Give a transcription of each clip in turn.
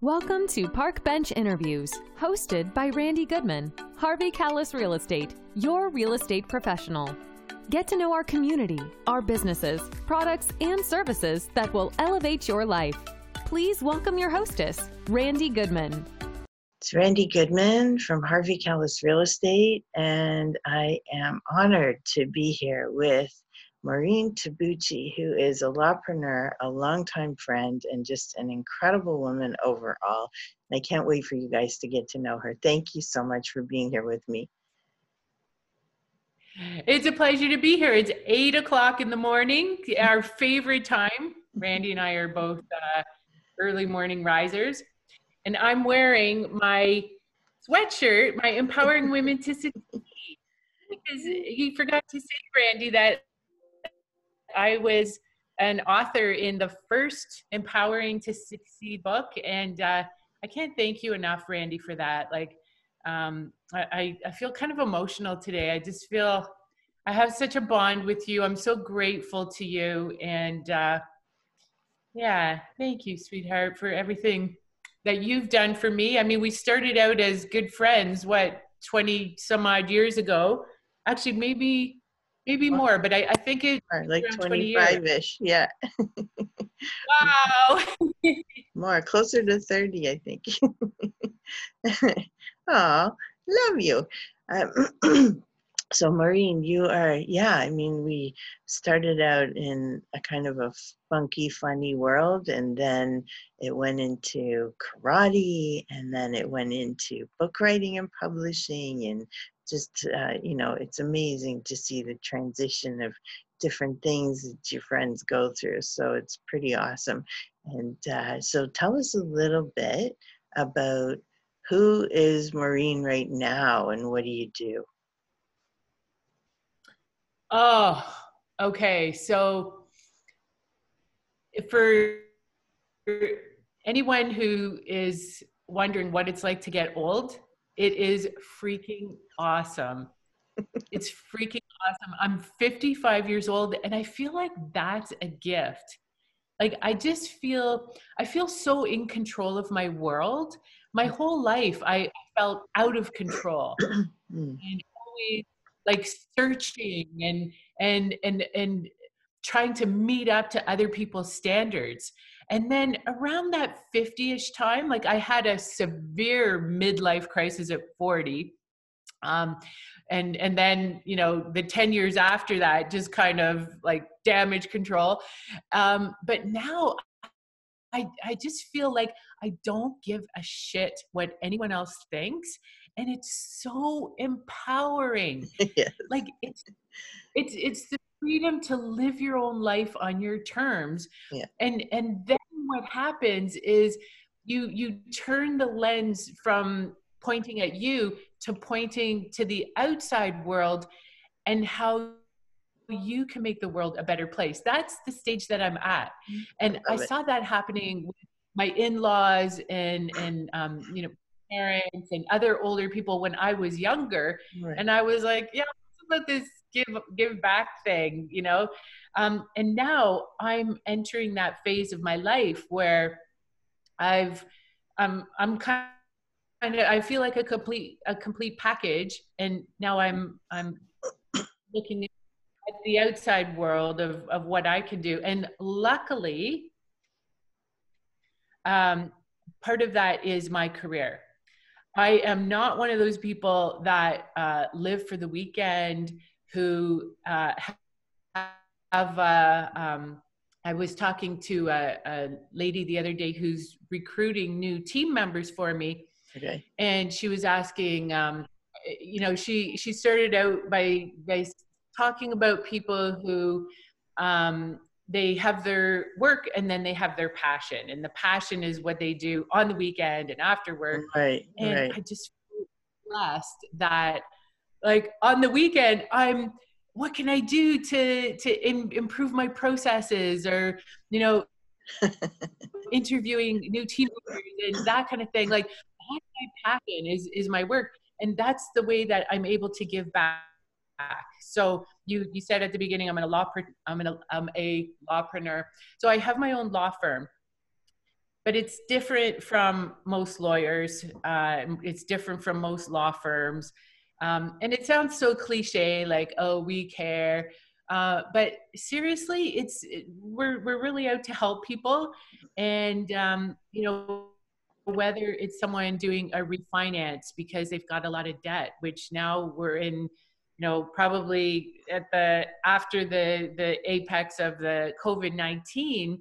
Welcome to Park Bench Interviews, hosted by Randy Goodman, Harvey Kalles Real Estate, your real estate professional. Get to know our community, our businesses, products, and services that will elevate your life. Please welcome your hostess, Randy Goodman. It's Randy Goodman from Harvey Kalles Real Estate, and I am honored to be here with Maureen Tabuchi, who is a lawpreneur, a longtime friend, and just an incredible woman overall. And I can't wait for you guys to get to know her. Thank you so much for being here with me. It's a pleasure to be here. It's eight o'clock in the morning, our favorite time. Randy and I are both uh, early morning risers. And I'm wearing my sweatshirt, my Empowering Women to Succeed. Because you forgot to say, Randy, that I was an author in the first Empowering to Succeed book, and uh, I can't thank you enough, Randy, for that. Like, um, I, I feel kind of emotional today. I just feel I have such a bond with you. I'm so grateful to you, and uh, yeah, thank you, sweetheart, for everything that you've done for me. I mean, we started out as good friends, what, 20 some odd years ago? Actually, maybe maybe more, but I, I think it's like 25 ish. Yeah. wow. more, closer to 30, I think. oh, love you. Um, so, Maureen, you are, yeah, I mean, we started out in a kind of a funky, funny world, and then it went into karate, and then it went into book writing and publishing, and just uh, you know it's amazing to see the transition of different things that your friends go through so it's pretty awesome. And uh, so tell us a little bit about who is maureen right now and what do you do? Oh okay so for anyone who is wondering what it's like to get old it is freaking awesome. it's freaking awesome. I'm 55 years old and I feel like that's a gift. Like I just feel I feel so in control of my world. My whole life I felt out of control. Hmm. and always like searching and and and and trying to meet up to other people's standards. And then around that 50 ish time, like I had a severe midlife crisis at 40. Um, and and then you know the 10 years after that just kind of like damage control um, but now I, I just feel like I don't give a shit what anyone else thinks. And it's so empowering. yes. Like it's it's it's the freedom to live your own life on your terms yeah. and and then what happens is you you turn the lens from pointing at you to pointing to the outside world and how you can make the world a better place. That's the stage that i'm at. Mm-hmm. and i, I saw that happening with my in-laws and and um, you know parents and other older people when i was younger. Right. and i was like yeah about this give give back thing you know um, and now i'm entering that phase of my life where i've i'm i'm kind of i feel like a complete a complete package. And now i'm i'm looking at the outside world of of what i can do. And luckily um, part of that is my career. I am not one of those people that uh, live for the weekend who uh, have. Uh, um, I was talking to a, a, lady the other day who's recruiting new team members for me, okay. and she was asking, um, you know, she she started out by by talking about people who um, they have their work and then they have their passion and the passion is what they do on the weekend and after work right and right. i just feel blessed that like on the weekend i'm what can i do to to in, improve my processes or you know interviewing new team members and that kind of thing like my passion is is my work and that's the way that i'm able to give back so you you said at the beginning I'm a law I'm, an, I'm a lawpreneur. So I have my own law firm. but it's different from most lawyers. Uh, it's different from most law firms. Um, and it sounds so cliche, like, oh, we care. Uh, but seriously, it's we're we're really out to help people, and um, you know whether it's someone doing a refinance because they've got a lot of debt, which now we're in, you know, probably at the after the the apex of the COVID nineteen,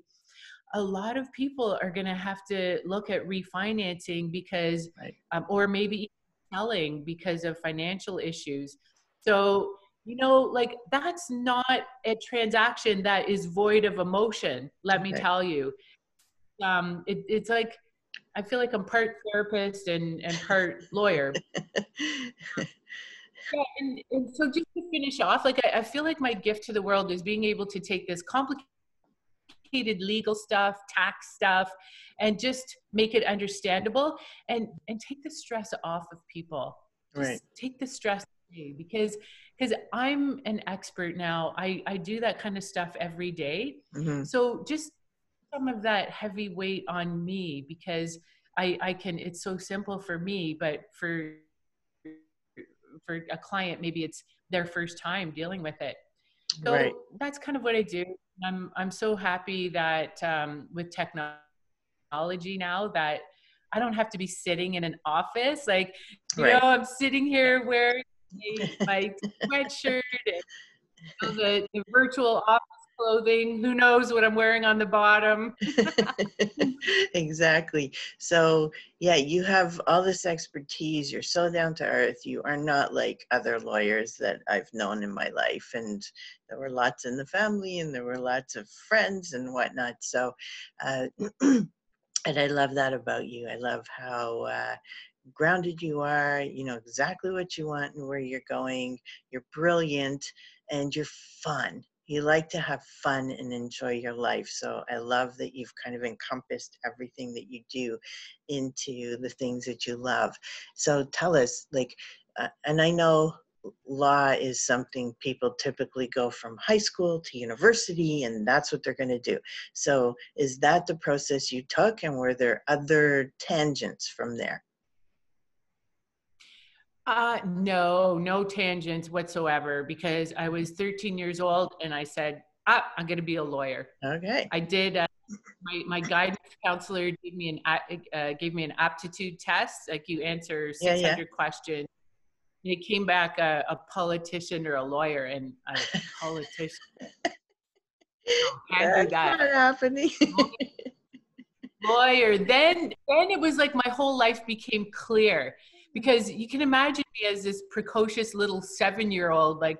a lot of people are going to have to look at refinancing because, right. um, or maybe selling because of financial issues. So you know like that's not a transaction that is void of emotion let me tell you. Um it, it's like i feel like i'm part therapist and and part lawyer. Yeah, and, and so just to finish off like I, I feel like my gift to the world is being able to take this complicated legal stuff tax stuff and just make it understandable and and take the stress off of people just right take the stress away because because I'm an expert now. I, I do that kind of stuff every day. Mm-hmm. So just some of that heavy weight on me because I, I can, it's so simple for me, but for, for a client, maybe it's their first time dealing with it. So right. that's kind of what I do. I'm, I'm so happy that um, with technology now that I don't have to be sitting in an office. Like, you right. know, I'm sitting here wearing my sweatshirt and the, the virtual office clothing. Who knows what I'm wearing on the bottom? exactly. So, yeah, you have all this expertise. You're so down to earth. You are not like other lawyers that I've known in my life. And there were lots in the family and there were lots of friends and whatnot. So, uh, and I love that about you. I love how uh, grounded you are, you know exactly what you want and where you're going, you're brilliant, and you're fun. You like to have fun and enjoy your life. So I love that you've kind of encompassed everything that you do into the things that you love. So tell us, like, uh, and I know law is something people typically go from high school to university and that's what they're going to do so is that the process you took and were there other tangents from there uh, no, no tangents whatsoever because I was 13 years old and I said, ah, I'm going to be a lawyer. Okay. I did. Uh, my, my guidance counselor gave me an uh, gave me an aptitude test. Like you answer 600 yeah, yeah. questions. And it came back a, a, politician or a lawyer, and a politician. That's that. not happening. lawyer. Then, then it was like my whole life became clear because you can imagine me as this precocious little seven year old like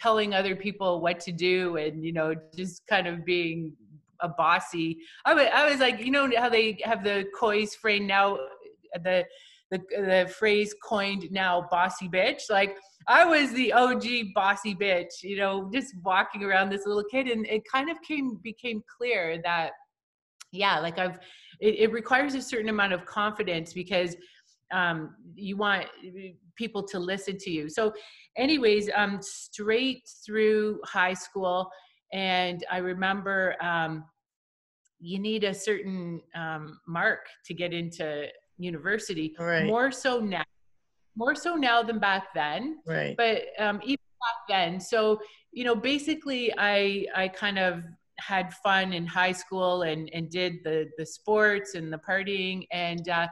telling other people what to do and you know just kind of being a bossy. I was, I was like you know how they have the coys frame now the the, the phrase coined now bossy bitch? Like i was the og bossy bitch you know just walking around this little kid and it kind of came became clear that yeah like i've it, it requires a certain amount of confidence because um, you want people to listen to you. So, anyways, um, straight through high school, and I remember um, you need a certain um, mark to get into university. Right. More so now, more so now than back then. Right. But um, even back then, so you know, basically, I I kind of had fun in high school and and did the the sports and the partying and. Uh,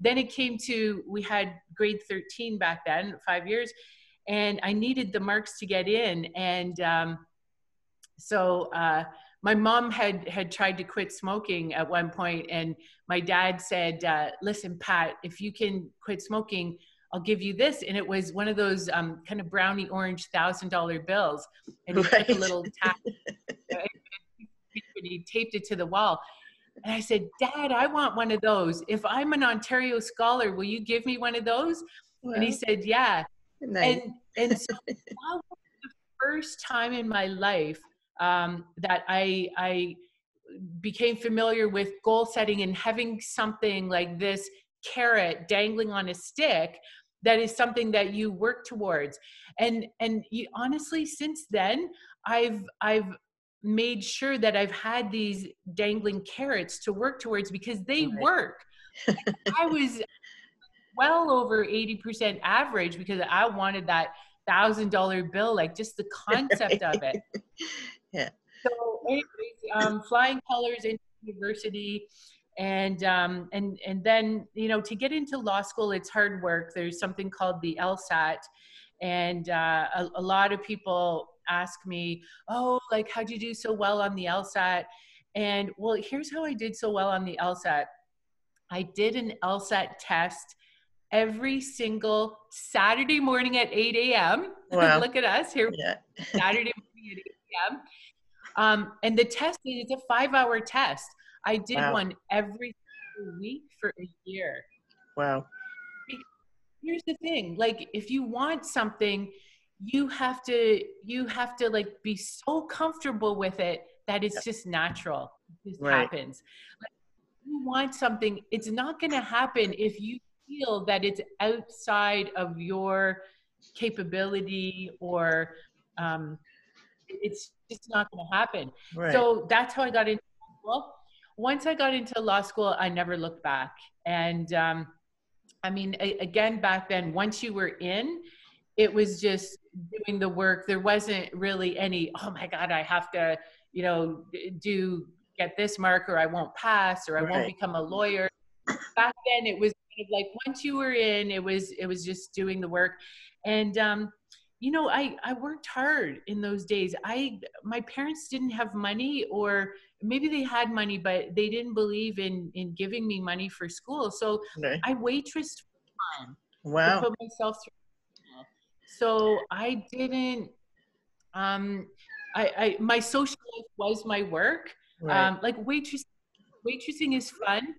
then it came to we had grade 13 back then five years and i needed the marks to get in. And um, so uh, my mom had had tried to quit smoking at one point and my dad said uh, listen pat if you can quit smoking i'll give you this. And it was one of those um, kind of brownie orange thousand dollar bills. And he right. took a little tap and he taped it to the wall and I said, Dad, I want one of those. If I'm an Ontario scholar, will you give me one of those? Well, and he said, Yeah. Nice. And and so that was the first time in my life um, that I I became familiar with goal setting and having something like this carrot dangling on a stick that is something that you work towards and and you, honestly since then i've i've made sure that I've had these dangling carrots to work towards because they right. work. I was well over 80% average because I wanted that thousand dollar bill, like just the concept of it. Yeah. So anyways, um, flying colors into university and um, and and then you know to get into law school it's hard work there's something called the lsat and uh, a, a, lot of people ask me oh like how'd you do so well on the lsat and well here's how i did so well on the lsat i did an lsat test every single saturday morning at 8 a.m wow. look at us here yeah. saturday morning at 8 a.m um, and the test is a five hour test I did wow. one every week for a year. Wow. Here's the thing, like if you want something, you have to you have to like be so comfortable with it that it's just natural. It just right. happens. Like, you want something, it's not going to happen if you feel that it's outside of your capability or um, it's just not going to happen. Right. So that's how I got into school once I got into law school, I never looked back. And um, I mean, a- again, back then, once you were in, it was just doing the work. There wasn't really any, oh my God, I have to, you know, do get this mark or I won't pass or I right. won't become a lawyer. Back then, it was kind of like once you were in, it was it was just doing the work. And um, you know, I I worked hard in those days. I my parents didn't have money or maybe they had money but they didn't believe in in giving me money for school so okay. i waitressed for fun wow put myself through so i didn't um i i my social life was my work right. um like waitress waitressing is fun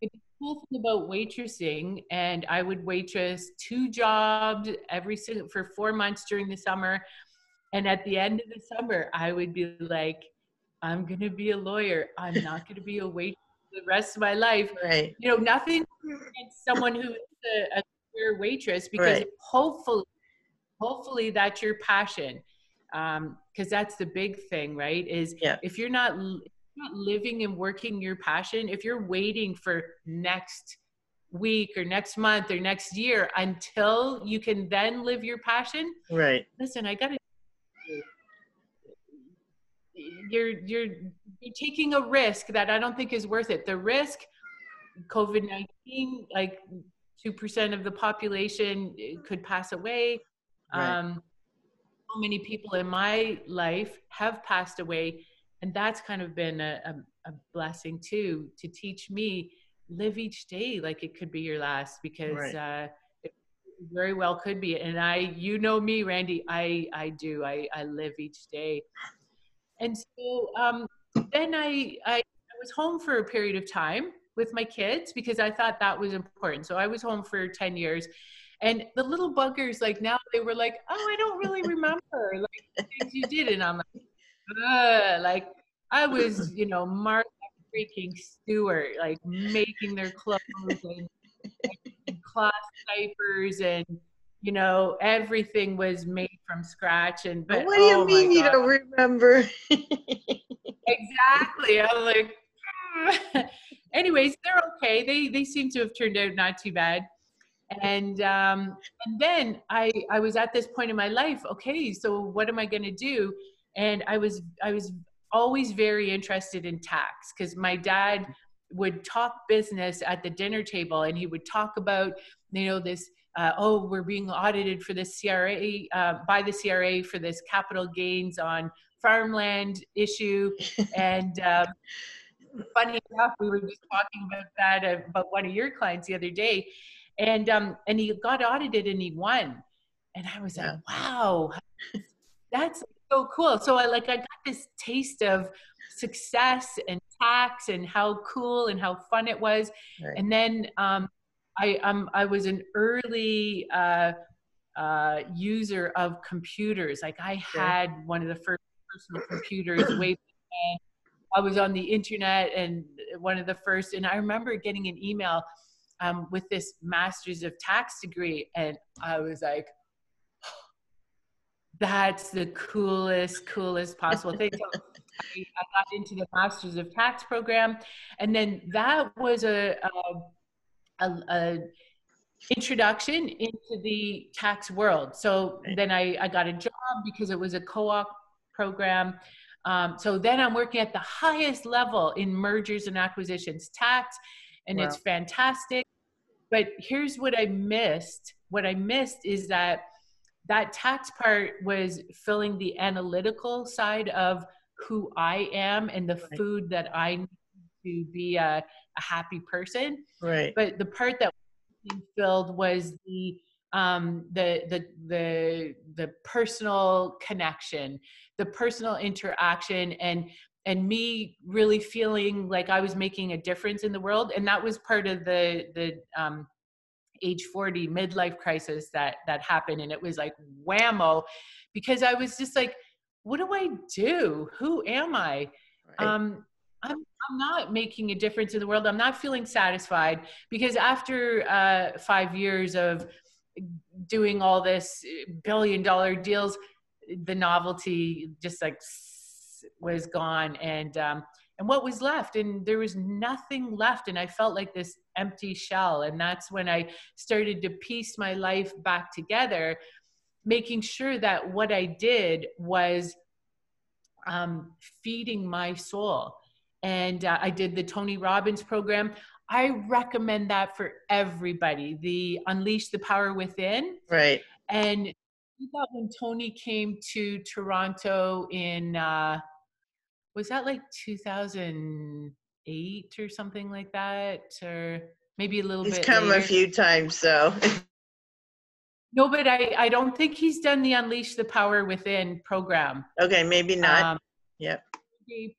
the cool thing about waitressing and i would waitress two jobs every single for four months during the summer and at the end of the summer i would be like I'm going to be a lawyer. I'm not going to be a waitress the rest of my life. Right. You know, nothing against someone who is a, a waitress because right. hopefully, hopefully that's your passion. Um, because that's the big thing, right? Is yeah. if you're not not living and working your passion, if you're waiting for next week or next month or next year until you can then live your passion, right? Listen, I got to you're you're you're taking a risk that I don't think is worth it. The risk, COVID nineteen, like two percent of the population eh, could pass away. Right. Um, so many people in my life have passed away, and that's kind of been a, a, a blessing too to teach me live each day like it could be your last because. Right. Uh, very well could be and i you know me randy i i do i i live each day and so um, then I, I, I was home for a period of time with my kids because I thought that was important. So I was home for 10 years. And the little buggers, like now they were like, oh, I don't really remember like things you did. And I'm like, like I was, you know, Martha freaking Stewart, like making their clothes and, and cloth diapers and you know, everything was made from scratch. And but what do you oh mean you don't remember? exactly. I'm like, ah. anyways, they're okay. They they seem to have turned out not too bad. And um, and then I I was at this point in my life. Okay, so what am I going to do? And I was I was always very interested in tax because my dad would talk business at the dinner table and he would talk about you know this uh, oh, we're being audited for the CRA uh, by the CRA for this capital gains on farmland issue. and um, funny enough, we were just talking about that uh, about one of your clients the other day, and um, and he got audited and he won, and I was yeah. like, wow, that's so cool. So I like I got this taste of success and tax and how cool and how fun it was, right. and then. Um, I um I was an early uh, uh, user of computers. Like I had one of the first personal computers way back I was on the internet and one of the first, and I remember getting an email um, with this master's of tax degree, and I was like, that's the coolest, coolest possible thing. So I, got into the Masters of Tax program, and then that was a, a, a, a introduction into the tax world. So then I, I got a job because it was a co-op program. Um, so then I'm working at the highest level in mergers and acquisitions tax, and wow. it's fantastic. But here's what I missed. What I missed is that that tax part was filling the analytical side of who I am and the right. food that I need to be a, a happy person. Right. But the part that filled was the um, the the the the personal connection, the personal interaction, and and me really feeling like I was making a difference in the world, and that was part of the the um, age 40 midlife crisis that that happened and it was like whammo because i was just like what do i do? Who am i? Right. um I'm, I'm not making a difference in the world. I'm not feeling satisfied because after uh, five years of doing all this billion dollar deals the novelty just like was gone and um, and what was left and there was nothing left and i felt like this empty shell and that's when i started to piece my life back together making sure that what i did was um, feeding my soul. And uh, i did the tony robbins program. I recommend that for everybody the unleash the power within. Right. And that when tony came to toronto in uh, was that like 2008 or something like that or maybe a little he's bit come later. a few times so no but i i don't think he's done the unleash the power within program okay maybe not um, yep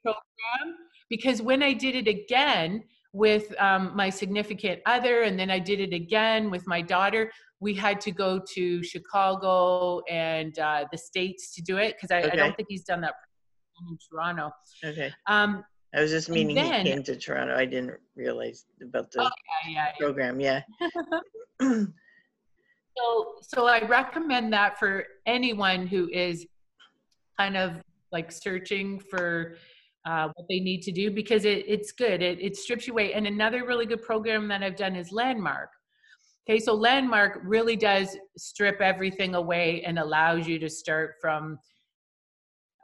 program because when i did it again with um, my significant other and then i did it again with my daughter we had to go to chicago and uh, the states to do it because I, okay. I don't think he's done that in Toronto. Okay. Um, I was just meaning then, he came to Toronto. I didn't realize about the oh, yeah, yeah, yeah. program. Yeah. so, so I recommend that for anyone who is kind of like searching for uh, what they need to do because it, it's good. It, it strips you away. And another really good program that I've done is Landmark. Okay, so Landmark really does strip everything away and allows you to start from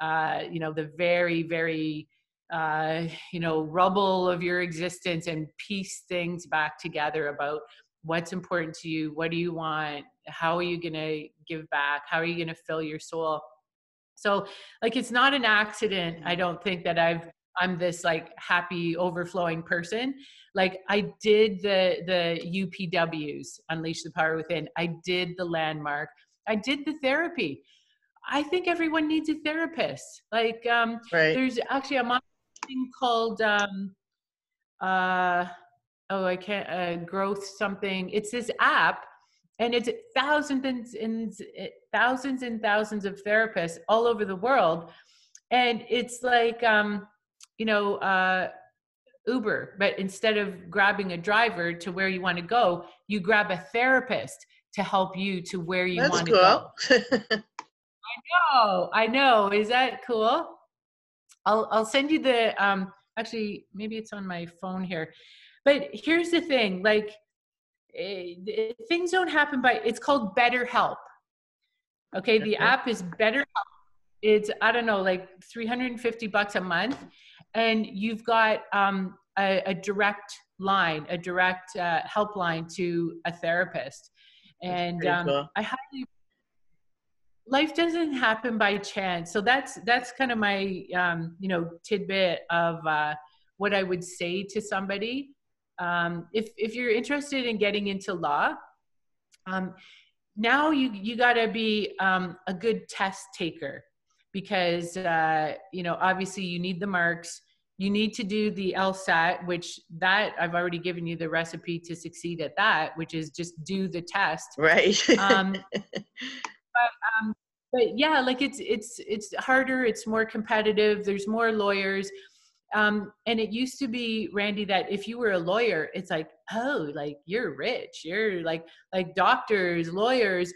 uh, you know, the very, very, uh, you know, rubble of your existence and piece things back together about what's important to you, what do you want, how are you going to give back, how are you going to fill your soul. So, like, it's not an accident. I don't think that I've I'm this like happy overflowing person. Like I did the the UPWs, Unleash the Power Within. I did the landmark. I did the therapy. I think everyone needs a therapist. Like, um, right. there's actually a thing called, um, uh, oh, I can't, uh, growth something. It's this app and it's thousands and, and thousands and thousands of therapists all over the world. And it's like, um, you know, uh, Uber, but instead of grabbing a driver to where you want to go, you grab a therapist to help you to where you want cool. to go. Know, I know. Is that cool? I'll I'll send you the um actually maybe it's on my phone here. But here's the thing, like eh, things don't happen by it's called BetterHelp. Okay, the app is BetterHelp. It's I don't know, like 350 bucks a month and you've got um a, a direct line, a direct uh, helpline to a therapist. And um. I highly life doesn't happen by chance. So that's that's kind of my um, you know tidbit of uh, what i would say to somebody. Um, if if you're interested in getting into law um, now you you got to be um, a good test taker because uh, you know obviously you need the marks. You need to do the lsat which that i've already given you the recipe to succeed at that which is just do the test. Right. Um, but um, but yeah, like it's it's it's harder. It's more competitive. There's more lawyers. Um, and it used to be randy that if you were a lawyer it's like oh like you're rich you're like like doctors lawyers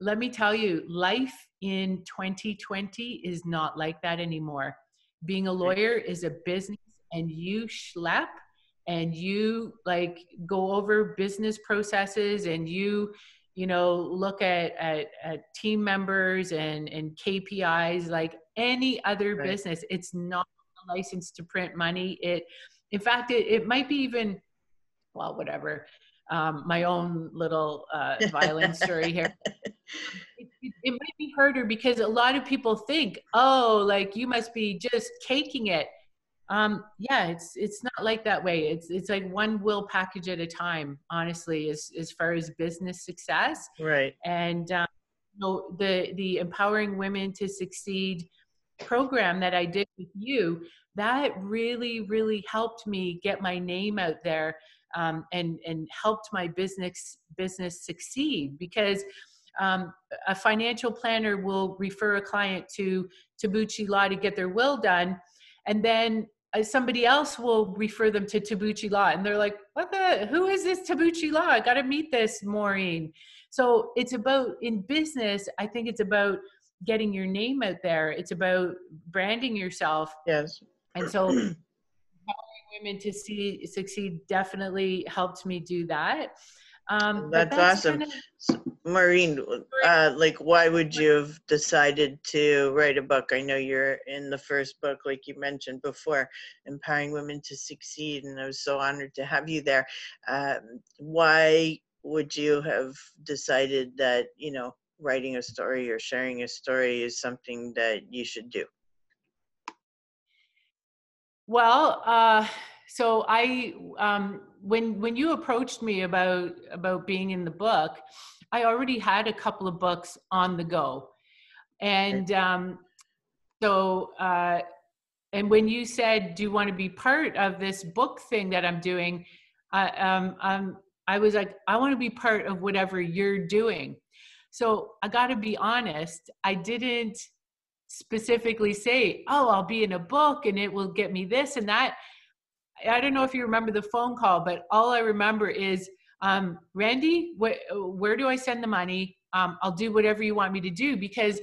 let me tell you life in 2020 is not like that anymore being a lawyer is a business and you schlep and you like go over business processes and you you know look at at, at team members and and kpis like any other right. business it's not a license to print money. It in fact it, it might be even well whatever um, my own little uh, violin story here. It, it, it might be harder because a lot of people think oh like you must be just caking it um yeah it's it's not like that way. It's it's like one will package at a time honestly as as far as business success. Right. And um, you know, the the empowering women to succeed program that i did with you that really really helped me get my name out there um, and and helped my business business succeed because um, a financial planner will refer a client to Tabuchi Law to get their will done. And then Uh, somebody else will refer them to Tabuchi Law, and they're like, "What the? Who is this Tabuchi Law? I got to meet this Maureen." So it's about in business. I think it's about getting your name out there. It's about branding yourself. Yes. And so, empowering women to see succeed definitely helped me do that. Um, that's, that's awesome. Kind of, Maureen, uh, like, why would you have decided to write a book? I know you're in the first book, like you mentioned before, Empowering Women to Succeed, and I was so honored to have you there. Um, why would you have decided that, you know, writing a story or sharing a story is something that you should do? Well, uh, so I um, when when you approached me about about being in the book, I already had a couple of books on the go, and um, so uh, and when you said, "Do you want to be part of this book thing that I'm doing?" I um, um, I was like, "I want to be part of whatever you're doing." So I got to be honest, I didn't specifically say, "Oh, I'll be in a book and it will get me this and that." I don't know if you remember the phone call, but all I remember is, um, Randy, wh- where do I send the money? Um, I'll do whatever you want me to do because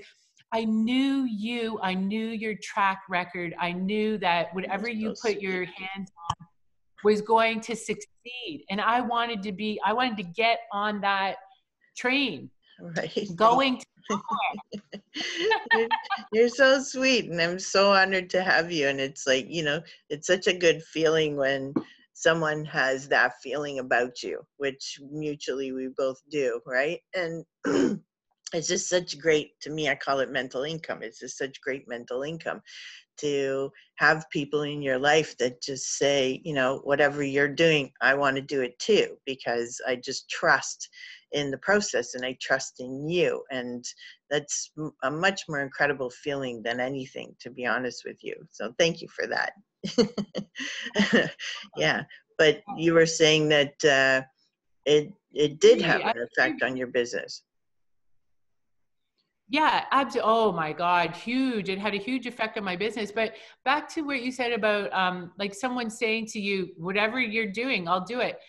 I knew you, I knew your track record, I knew that whatever you put your hands on was going to succeed. And I wanted to be, I wanted to get on that train. Right. Going to you're, so sweet and i'm so honored to have you and it's like you know it's such a good feeling when someone has that feeling about you which mutually we both do right? And it's just such great to me i call it mental income. It's just such great mental income to have people in your life that just say you know whatever you're doing i want to do it too because i just trust in the process and I trust in you. And that's a much more incredible feeling than anything, to be honest with you. So thank you for that. yeah. But you were saying that uh, it, it did have an effect on your business. Yeah, absolutely. Oh my God, huge. It had a huge effect on my business. But back to what you said about um, like someone saying to you, whatever you're doing, I'll do it.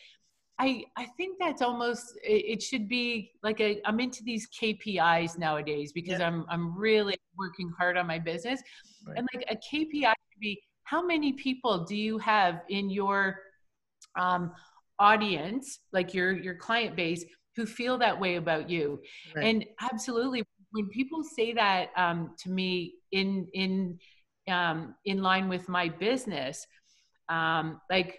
I, I think that's almost it should be like a I'm into these KPIs nowadays because yeah. I'm I'm really working hard on my business. Right. And like a KPI should be how many people do you have in your um, audience, like your your client base, who feel that way about you? Right. And absolutely, when people say that um, to me in in um, in line with my business, um, like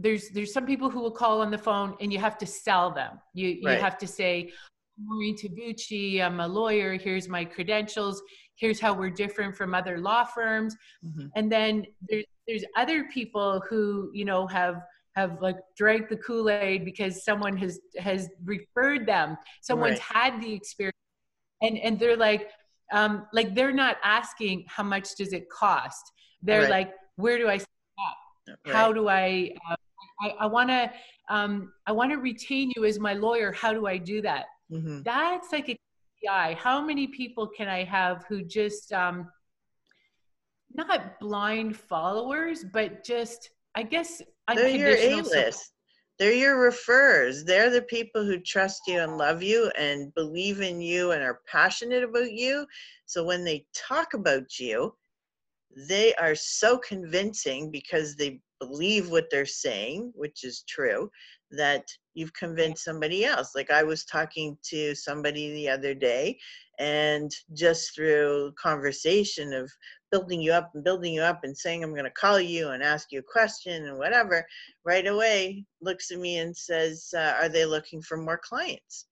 there's there's some people who will call on the phone and you have to sell them. You you right. have to say, Maureen Tabuchi, I'm a lawyer. Here's my credentials. Here's how we're different from other law firms. Mm-hmm. And then there's there's other people who you know have have like drank the Kool Aid because someone has has referred them. Someone's right. had the experience, and and they're like, um, like they're not asking how much does it cost. They're right. like, where do I Right. How do I? Uh, I want to. Um, I want to retain you as my lawyer. How do I do that? Mm-hmm. That's like a KPI. How many people can I have who just um, not blind followers, but just I guess they're your A list. They're your referrers. They're the people who trust you and love you and believe in you and are passionate about you. So when they talk about you, they are so convincing because they believe what they're saying, which is true, that you've convinced somebody else. Like I was talking to somebody the other day, and just through conversation of building you up and building you up and saying, I'm going to call you and ask you a question and whatever, right away looks at me and says, uh, Are they looking for more clients?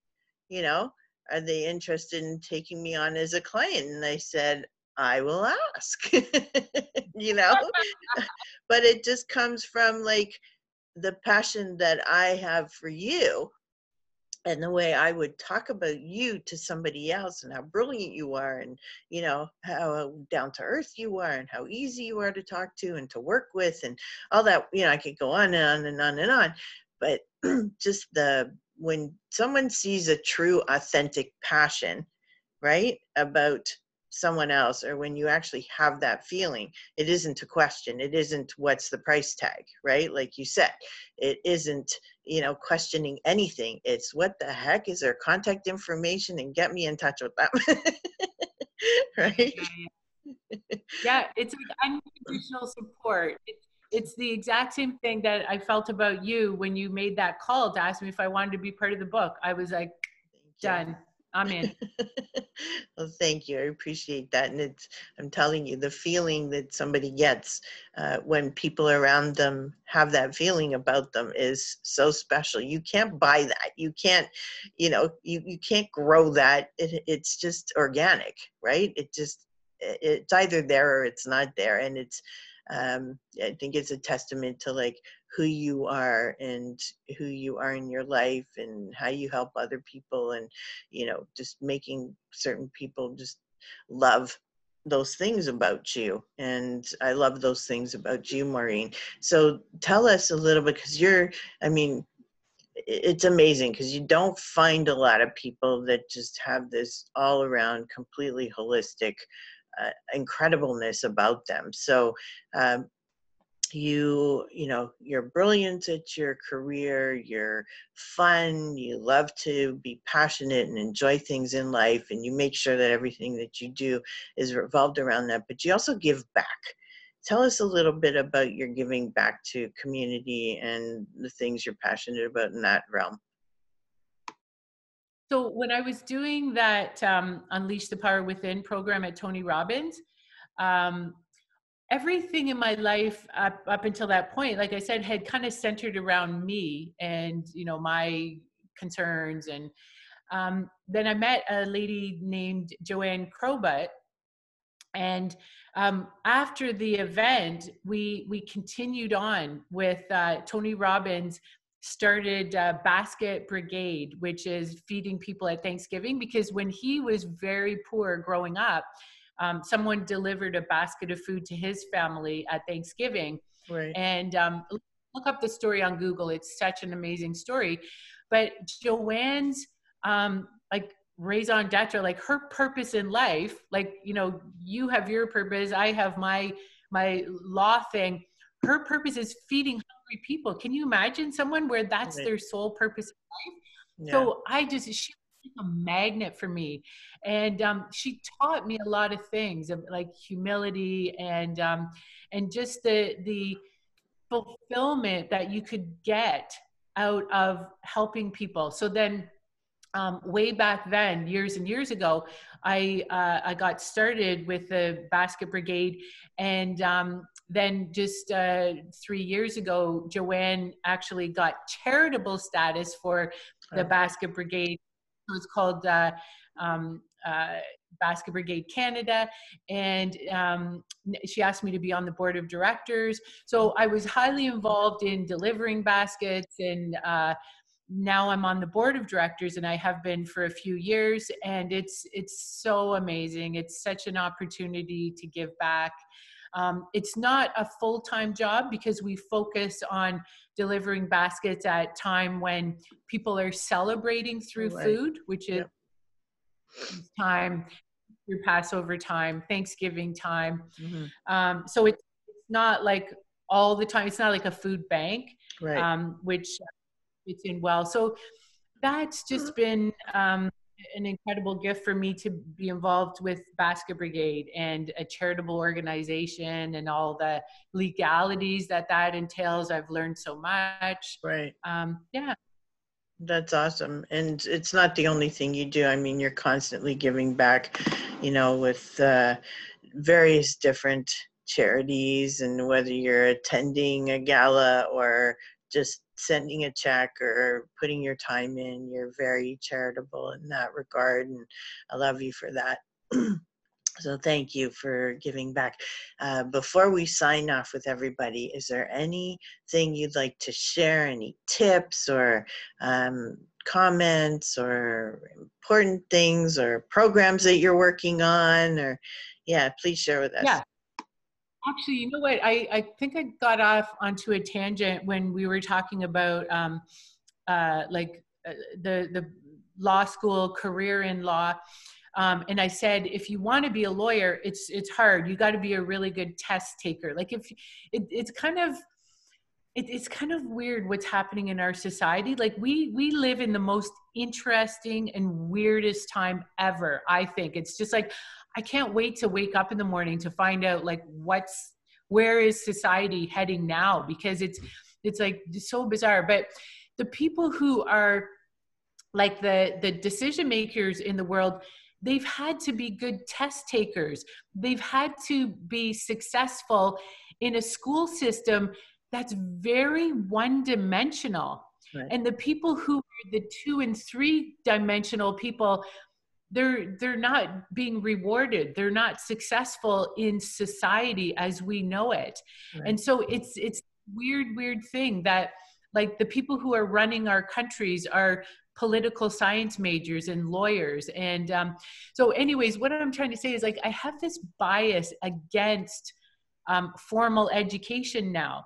You know, are they interested in taking me on as a client? And I said, I will ask, you know, but it just comes from like the passion that I have for you and the way I would talk about you to somebody else and how brilliant you are and you know how down to earth you are and how easy you are to talk to and to work with and all that you know I could go on and on and on and on. But just the when someone sees a true authentic passion right about someone else or when you actually have that feeling it isn't a question it isn't what's the price tag right? Like you said it isn't you know questioning anything it's what the heck is their contact information and get me in touch with them right? Yeah it's like unconditional support. It's, it's the exact same thing that i felt about you when you made that call to ask me if i wanted to be part of the book. I was like done I'm in. well, thank you. I appreciate that. And it's, I'm telling you, the feeling that somebody gets uh, when people around them have that feeling about them is so special. You can't buy that. You can't, you know, you, you can't grow that. It, it's just organic, right? It just, it's either there or it's not there. And it's, um, I think it's a testament to like who you are and who you are in your life and how you help other people and you know just making certain people just love those things about you. And i love those things about you maureen. So tell us a little bit because you're i mean it's amazing because you don't find a lot of people that just have this all around completely holistic uh, incredibleness about them. So um, you you know you're brilliant at your career you're fun you love to be passionate and enjoy things in life and you make sure that everything that you do is revolved around that but you also give back. Tell us a little bit about your giving back to community and the things you're passionate about in that realm. So when i was doing that um, unleash the power within program at tony robbins um, everything in my life up, up until that point like i said had kind of centered around me and you know my concerns and um, then i met a lady named joanne crowbutt. And um, after the event we we continued on with uh, tony robbins started uh, basket brigade which is feeding people at thanksgiving because when he was very poor growing up um, someone delivered a basket of food to his family at Thanksgiving. Right. And um, look up the story on Google. It's such an amazing story. But Joanne's um, like raison d'etre, like her purpose in life, like you know, you have your purpose, I have my my law thing. Her purpose is feeding hungry people. Can you imagine someone where that's right. their sole purpose in life? Yeah. So I just she a magnet for me. And um, she taught me a lot of things like humility and um, and just the the fulfillment that you could get out of helping people. So then um, way back then, years and years ago, I uh, I got started with the Basket Brigade, and um, then just uh, three years ago, Joanne actually got charitable status for the Basket Brigade so it's called uh, um, uh, Basket Brigade Canada, and um, she asked me to be on the board of directors. So I was highly involved in delivering baskets, and uh, now I'm on the board of directors, and I have been for a few years. And it's it's so amazing. It's such an opportunity to give back. Um, it's not a full time job because we focus on delivering baskets at time when people are celebrating through right. food, which is yep. time, your Passover time, Thanksgiving time. Mm-hmm. Um, so it's not like all the time. It's not like a food bank, right. um, which fits in well. So that's just mm-hmm. been um, an incredible gift for me to be involved with Basket Brigade and a charitable organization and all the legalities that that entails. I've learned so much. Right. Um, yeah. That's awesome. And it's not the only thing you do. I mean, you're constantly giving back, you know, with uh, various different charities and whether you're attending a gala or just sending a check or putting your time in. You're very charitable in that regard, and I love you for that. so thank you for giving back. Uh, before we sign off with everybody, is there anything you'd like to share? Any tips or um, comments or important things or programs that you're working on? Or yeah, please share with us. Yeah. Actually, you know what? I, I think I got off onto a tangent when we were talking about um, uh, like uh, the the law school career in law. Um, and I said, if you want to be a lawyer, it's it's hard. You got to be a really good test taker. Like if it, it's kind of it, it's kind of weird what's happening in our society. Like we we live in the most interesting and weirdest time ever. I think it's just like I can't wait to wake up in the morning to find out like what's where is society heading now because it's it's like so bizarre. But the people who are like the the decision makers in the world they've had to be good test takers they've had to be successful in a school system that's very one dimensional right. and the people who are the two and three dimensional people they're they're not being rewarded. They're not successful in society as we know it. Right. and so it's it's weird weird thing that like the people who are running our countries are political science majors and lawyers. And um, so anyways what i'm trying to say is like i have this bias against um, formal education now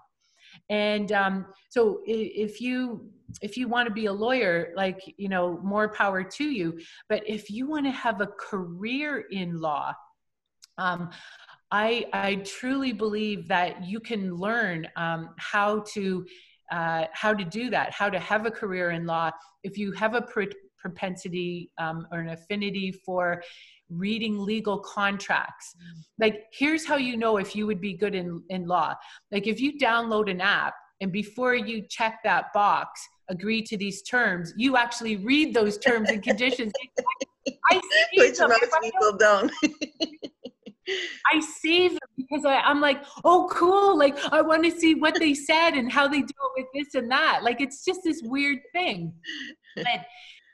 and um, so if you if you want to be a lawyer like you know more power to you but if you want to have a career in law um, I, I truly believe that you can learn um, how to uh, how to do that, how to have a career in law. If you have a pr- propensity um, or an affinity for reading legal contracts, mm. like here's how you know if you would be good in, in law. Like if you download an app and before you check that box, agree to these terms, you actually read those terms and conditions. I see Which them. most people don't. I save them because I, I'm like, oh, cool. Like, I want to see what they said and how they do it with this and that. Like, it's just this weird thing. But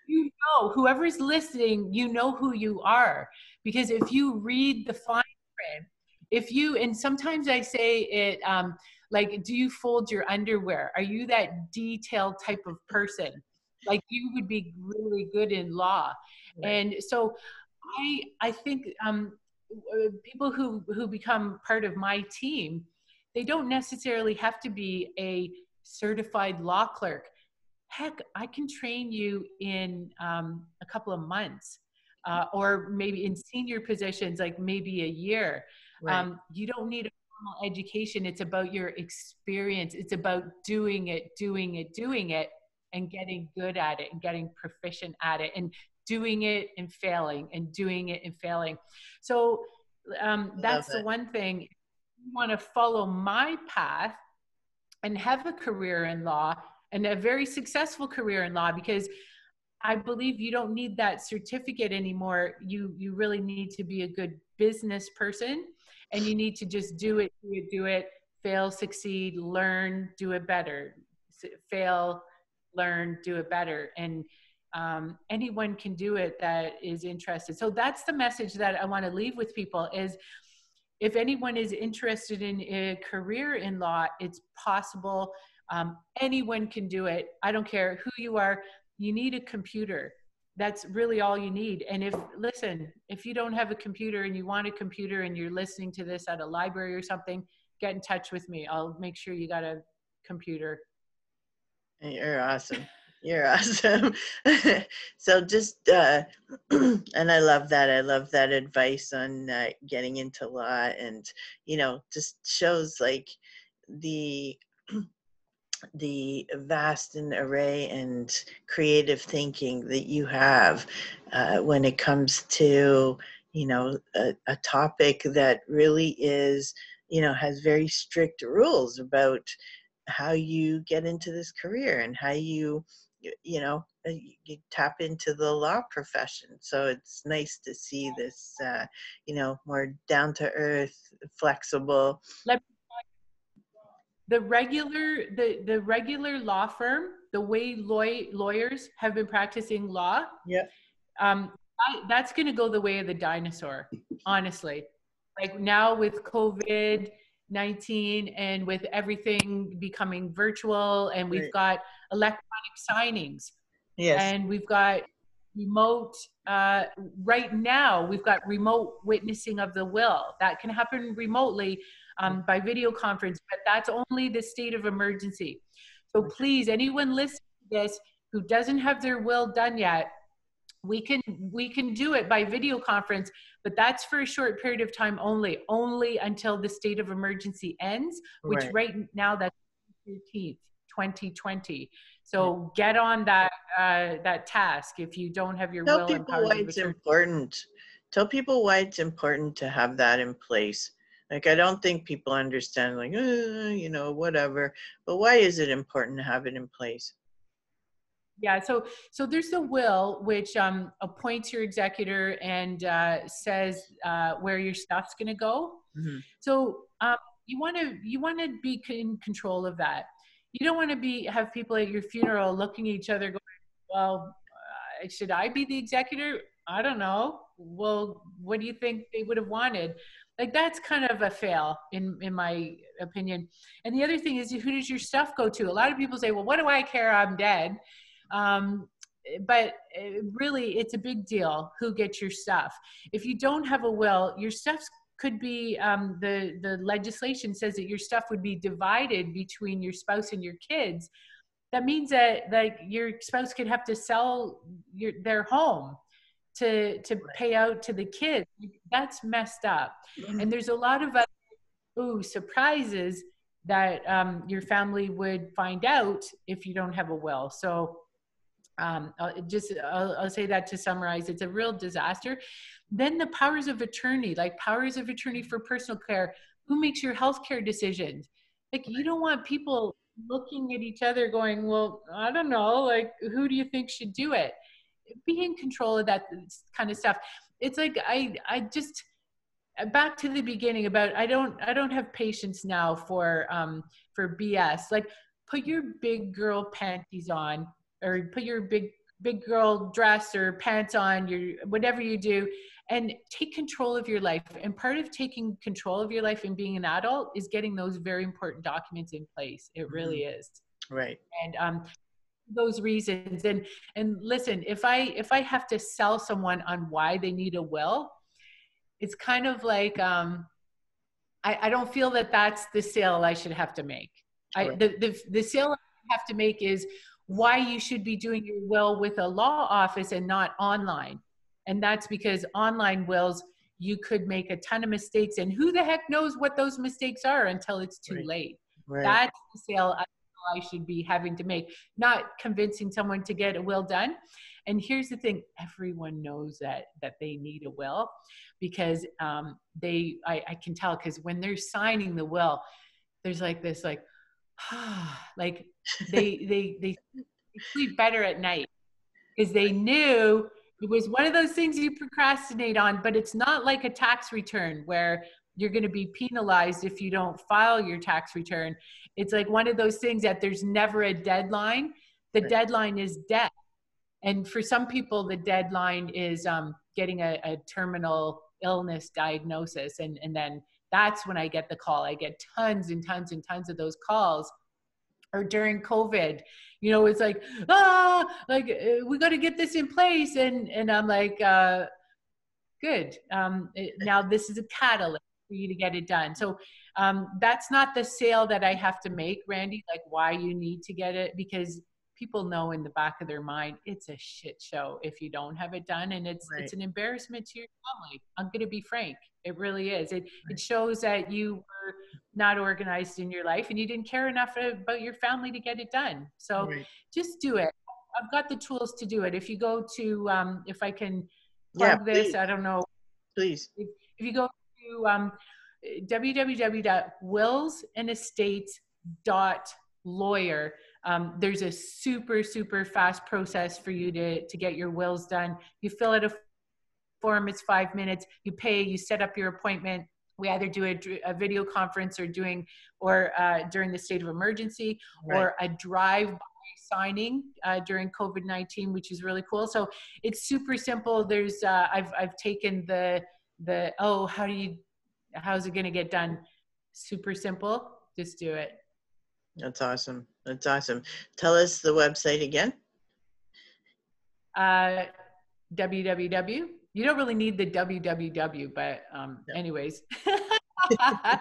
you know, whoever's listening, you know who you are. Because if you read the fine print, if you, and sometimes I say it, um, like, do you fold your underwear? Are you that detailed type of person? Like, you would be really good in law. Right. And so I, I think um, people who who become part of my team they don't necessarily have to be a certified law clerk heck i can train you in um, a couple of months uh, or maybe in senior positions like maybe a year right. um, you don't need a formal education it's about your experience it's about doing it doing it doing it and getting good at it and getting proficient at it and doing it and failing and doing it and failing. So um, that's the one thing. You want to follow my path and have a career in law and a very successful career in law because I believe you don't need that certificate anymore. You you really need to be a good business person and you need to just do it, do it, do it, fail, succeed, learn, do it better. Fail, learn, do it better. And um, anyone can do it that is interested so that's the message that i want to leave with people is if anyone is interested in a career in law it's possible um, anyone can do it. I don't care who you are. You need a computer. That's really all you need. And if listen if you don't have a computer and you want a computer and you're listening to this at a library or something get in touch with me. I'll make sure you got a computer. You're awesome. You're awesome. so just uh, and I love that. I love that advice on uh, getting into law, and you know, just shows like the the vast and array and creative thinking that you have uh, when it comes to you know a, a topic that really is you know has very strict rules about how you get into this career and how you you know uh, you tap into the law profession. So it's nice to see this uh, you know more down to earth flexible the regular the the regular law firm the way law- lawyers have been practicing law yeah um I, that's going to go the way of the dinosaur honestly. Like now with covid 19 and with everything becoming virtual and we've got electronic signings yes. and we've got remote uh, right now we've got remote witnessing of the will. That can happen remotely um, by video conference, but that's only the state of emergency. So please, anyone listening to this who doesn't have their will done yet, we can we can do it by video conference, but that's for a short period of time only, only until the state of emergency ends, which right, right now that's 13th, 2020. So get on that uh, that task if you don't have your Tell will. Tell people why it's important. Tell people why it's important to have that in place. Like, I don't think people understand, like, uh, you know, whatever. But why is it important to have it in place? Yeah, so so there's the will, which um, appoints your executor and uh, says uh, where your stuff's going to go. Mm-hmm. So um, you want to you want to be in control of that. You don't want to be have people at your funeral looking at each other going, "Well, uh, should I be the executor? I don't know. Well, what do you think they would have wanted? Like that's kind of a fail in in my opinion. And the other thing is who does your stuff go to? A lot of people say well what do i care? I'm dead. Um, but eh, really it's a big deal who gets your stuff. If you don't have a will your stuff could be um, the the legislation says that your stuff would be divided between your spouse and your kids. That means that like your spouse could have to sell your their home to to pay out to the kids. That's messed up. Mm-hmm. and there's a lot of other, ooh surprises that um, your family would find out if you don't have a will. So um, I'll just I'll, I'll, say that to summarize it's a real disaster. Then the powers of attorney like powers of attorney for personal care. Who makes your healthcare decisions? Like you don't want people looking at each other going well i don't know like who do you think should do it be in control of that kind of stuff. It's like i i just back to the beginning about i don't i don't have patience now for um for bs like put your big girl panties on or put your big big girl dress or pants on your whatever you do and take control of your life. And part of taking control of your life and being an adult is getting those very important documents in place. It really mm-hmm. is. Right. And um those reasons. And and listen if i if i have to sell someone on why they need a will it's kind of like um i i don't feel that that's the sale i should have to make. I the, the the sale i have to make is why you should be doing your will with a law office and not online. And that's because online wills you could make a ton of mistakes. And who the heck knows what those mistakes are until it's too right. late. Right. that's the sale I should be having to make, not convincing someone to get a will done. And here's the thing: everyone knows that that they need a will, because um, they I, I can tell because when they're signing the will, there's like this like, like they they they sleep better at night because they knew it was one of those things you procrastinate on, but it's not like a tax return where you're going to be penalized if you don't file your tax return. It's like one of those things that there's never a deadline. The right. deadline is death. And for some people, the deadline is um, getting a, a terminal illness diagnosis. And, and then that's when I get the call. I get tons and tons and tons of those calls. Or during COVID, you know, it's like, ah, like uh, we got to get this in place. And, and I'm like, uh, good. Um, it, now this is a catalyst for you to get it done. So um, that's not the sale that I have to make, Randy, like why you need to get it because people know in the back of their mind it's a shit show if you don't have it done and it's right. it's an embarrassment to your family i'm going to be frank it really is it right. it shows that you were not organized in your life and you didn't care enough about your family to get it done. So right. just do it. I've got the tools to do it. If you go to, um, if I can plug yeah, this, I don't know. Please. If, if you go to um, www.willsandestates.lawyer, um, there's a super, super fast process for you to, to get your wills done. You fill out a form, it's five minutes, you pay, you set up your appointment. We either do a, a video conference or doing, or uh, during the state of emergency, right. or a drive by signing uh, during COVID 19, which is really cool. So it's super simple. There's, uh, I've, I've taken the, the, oh, how do you, how's it going to get done? Super simple. Just do it. That's awesome. That's awesome. Tell us the website again. Uh, www. You don't really need the www, but um, no. anyways.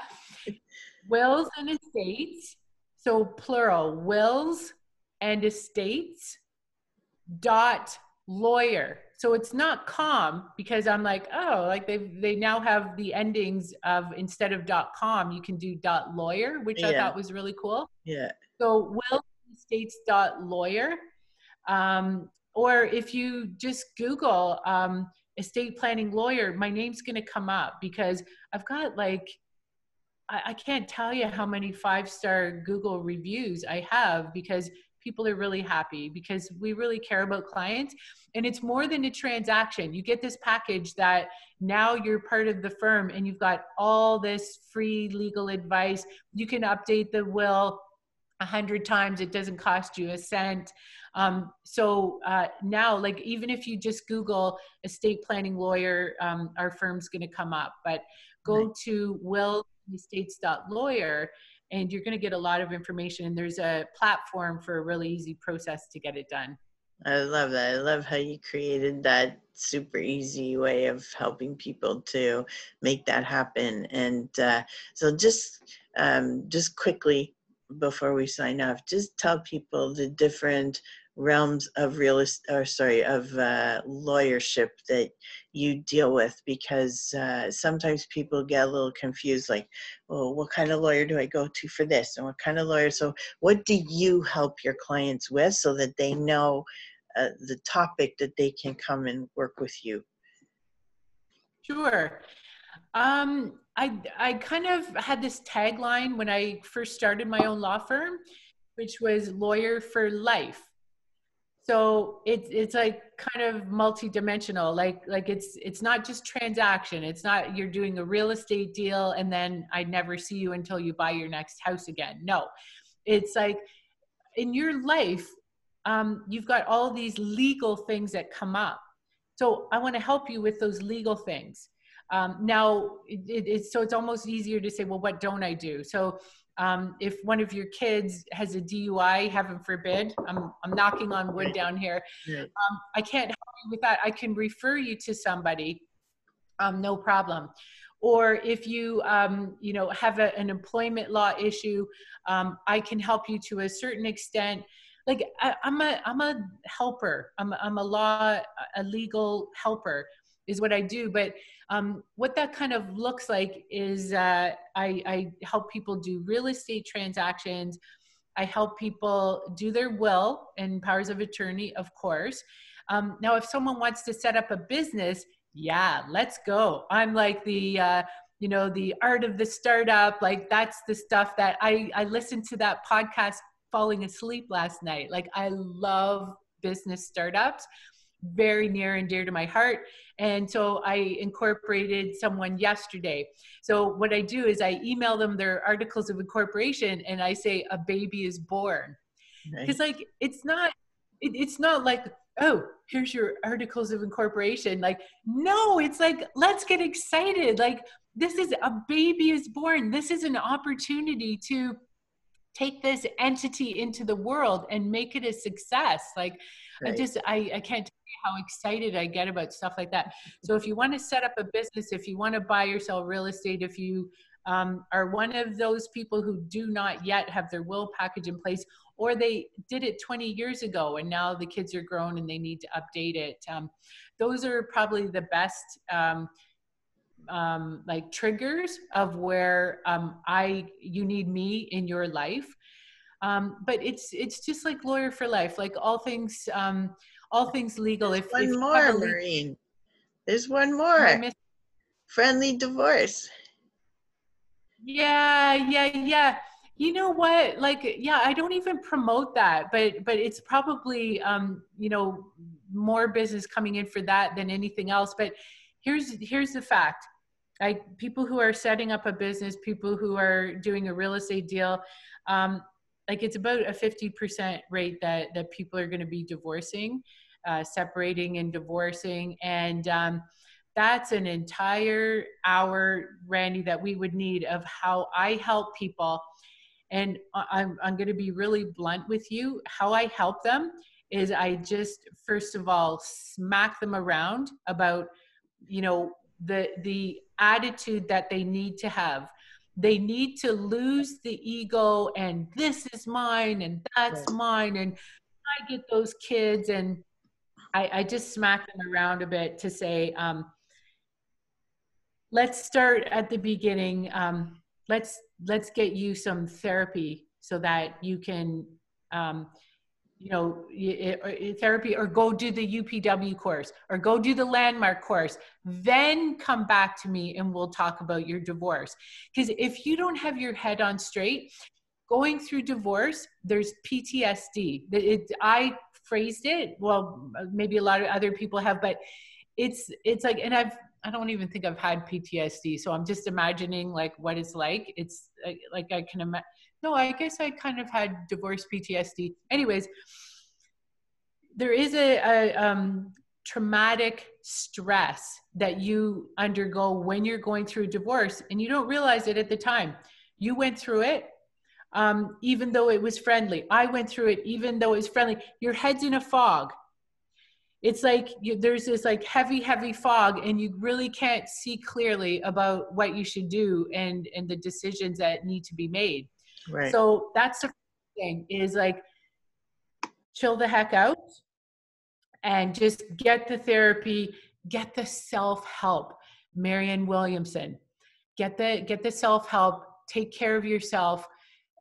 wills and estates. So plural, wills and estates dot lawyer. So it's not com because I'm like, oh, like they they now have the endings of instead of dot com, you can do dot lawyer, which yeah. I thought was really cool. Yeah. So willstates.lawyer. Um, or if you just Google um, estate planning lawyer, my name's going to come up because I've got like, I, I can't tell you how many five star Google reviews I have because people are really happy because we really care about clients. And it's more than a transaction. You get this package that now you're part of the firm and you've got all this free legal advice. You can update the will a hundred times. It doesn't cost you a cent. Um, so uh, now like even if you just google estate planning lawyer um, our firm's going to come up. But go right. to willestates.lawyer and you're going to get a lot of information and there's a platform for a really easy process to get it done. I love that. I love how you created that super easy way of helping people to make that happen. And uh, so just um, just quickly before we sign off, just tell people the different realms of real or sorry of uh, lawyership that you deal with because uh, sometimes people get a little confused like well what kind of lawyer do i go to for this? And what kind of lawyer? So what do you help your clients with so that they know uh, the topic that they can come and work with you? Sure. Um, I I kind of had this tagline when I first started my own law firm, which was lawyer for life. So it's it's like kind of multi-dimensional. Like like it's it's not just transaction. It's not you're doing a real estate deal and then I'd never see you until you buy your next house again. No, it's like in your life, um, you've got all these legal things that come up. So I want to help you with those legal things. Um, now, it, it, it's so it's almost easier to say, well, what don't I do? So um, if one of your kids has a DUI, heaven forbid, I'm, I'm knocking on wood down here. Um, I can't help you with that. I can refer you to somebody, um, no problem. Or if you, um, you know, have a, an employment law issue, um, I can help you to a certain extent. Like I, am a, I'm a helper. I'm, I'm a law, a legal helper is what I do. But um, what that kind of looks like is uh, I, I help people do real estate transactions. I help people do their will and powers of attorney, of course. Um, now, if someone wants to set up a business, yeah, let's go. I'm like the, uh, you know, the art of the startup. Like that's the stuff that I, I listened to that podcast falling asleep last night. Like I love business startups very near and dear to my heart. And so I incorporated someone yesterday. So what I do is I email them their articles of incorporation and I say a baby is born. Because like it's not it, it's not like oh here's your articles of incorporation like no it's like let's get excited like this is a baby is born this is an opportunity to take this entity into the world and make it a success like right. i just i i can't tell you how excited I get about stuff like that. So if you want to set up a business, if you want to buy or sell real estate, if you um, are one of those people who do not yet have their will package in place, or they did it 20 years ago and now the kids are grown and they need to update it. Um, those are probably the best um, um, like triggers of where um, I you need me in your life. Um, but it's it's just like lawyer for life, like all things um, all things legal. If one if more, Maureen. There's one more. Friendly divorce. Yeah, yeah, yeah. You know what? Like, yeah, I don't even promote that, but but it's probably um, you know more business coming in for that than anything else. But here's here's the fact: like people who are setting up a business, people who are doing a real estate deal, um, like it's about a 50% rate that that people are going to be divorcing, uh, separating and divorcing, and um, that's an entire hour, Randy, that we would need of how I help people. And I'm, I'm going to be really blunt with you. How I help them is I just, first of all, smack them around about, you know, the, the attitude that they need to have. They need to lose the ego and this is mine and that's right. mine and I get those kids and I, I, just smack them around a bit to say, um, let's start at the beginning. Um, let's let's get you some therapy so that you can, um, you know, uh, therapy or go do the UPW course or go do the landmark course. Then come back to me and we'll talk about your divorce. Because if you don't have your head on straight, going through divorce, there's PTSD. It, I phrased it well, maybe a lot of other people have, but it's it's like, and I've I don't even think I've had PTSD. So I'm just imagining like what it's like. It's like I can imagine. No, I guess I kind of had divorce PTSD. Anyways, there is a, a um, traumatic stress that you undergo when you're going through divorce, and you don't realize it at the time. You went through it, um, even though it was friendly. I went through it, even though it was friendly. Your head's in a fog it's like you, there's this like heavy heavy fog and you really can't see clearly about what you should do and and the decisions that need to be made right. So that's the thing is like chill the heck out and just get the therapy get the self-help. Marianne williamson get the get the self-help. Take care of yourself.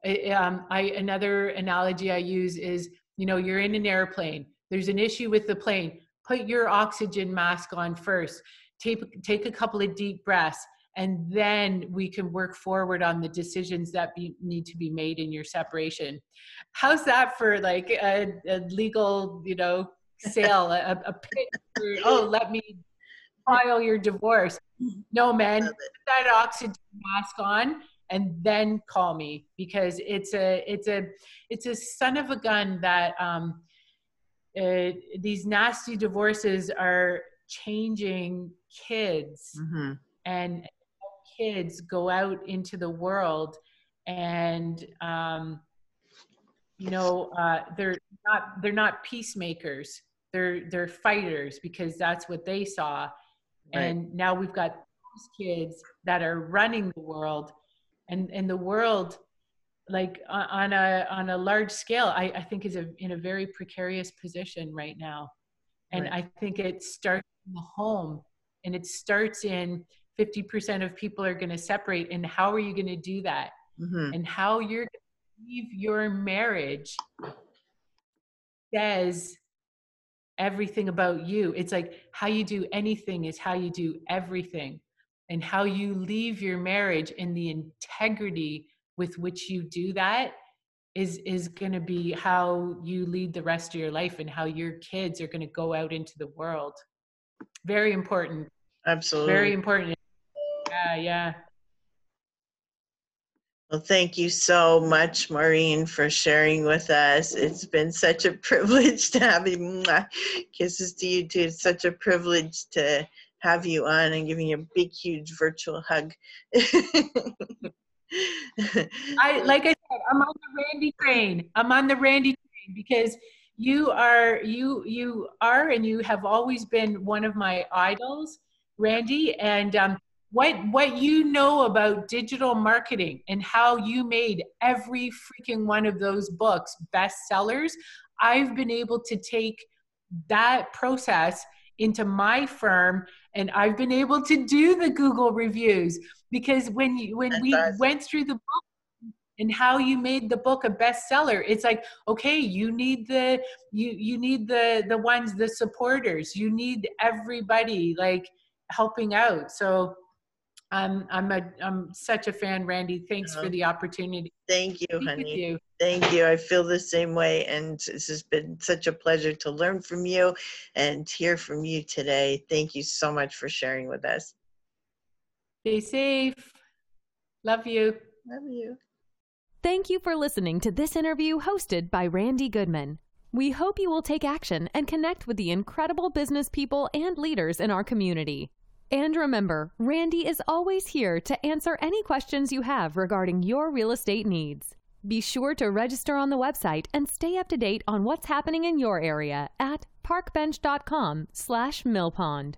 Um, I another analogy I use is you know you're in an airplane. There's an issue with the plane, put your oxygen mask on first. Take, take a couple of deep breaths, and then we can work forward on the decisions that be, need to be made in your separation. How's that for like a, a legal, you know, sale, a, a for, oh, let me file your divorce. No, man, put that oxygen mask on and then call me because it's a it's a it's a son of a gun that um uh, these nasty divorces are changing kids mm-hmm. and kids go out into the world and um, you know uh, they're not they're not peacemakers they're they're fighters because that's what they saw right. and now we've got these kids that are running the world and and the world like on a on a large scale i, I think is a, in a very precarious position right now and right. i think it starts in the home and it starts in 50% of people are going to separate and how are you going to do that? Mm-hmm. and how you're going to leave your marriage says everything about you. It's like how you do anything is how you do everything. And how you leave your marriage in the integrity with which you do that is is going to be how you lead the rest of your life and how your kids are going to go out into the world. Very important. Absolutely. very important yeah yeah. Well thank you so much maureen for sharing with us. It's been such a privilege to have you. Kisses to you too. It's such a privilege to have you on and giving you a big huge virtual hug. I like I said, I'm on the Randy train. I'm on the Randy train because you are you you are and you have always been one of my idols, Randy. And um, what what you know about digital marketing and how you made every freaking one of those books bestsellers, I've been able to take that process into my firm and I've been able to do the Google reviews. Because when you when That's we awesome. went through the book and how you made the book a bestseller it's like okay you need the you you need the the ones the supporters. You need everybody like helping out. So I'm I'm a I'm such a fan, Randy. Thanks for uh-huh. the opportunity. Thank you, honey. You. Thank you. I feel the same way, and this has been such a pleasure to learn from you and hear from you today. Thank you so much for sharing with us. Stay safe. Love you. Love you. Thank you for listening to this interview hosted by Randy Goodman. We hope you will take action and connect with the incredible business people and leaders in our community. And remember, Randy is always here to answer any questions you have regarding your real estate needs. Be sure to register on the website and stay up to date on what's happening in your area at parkbench.com slash millpond.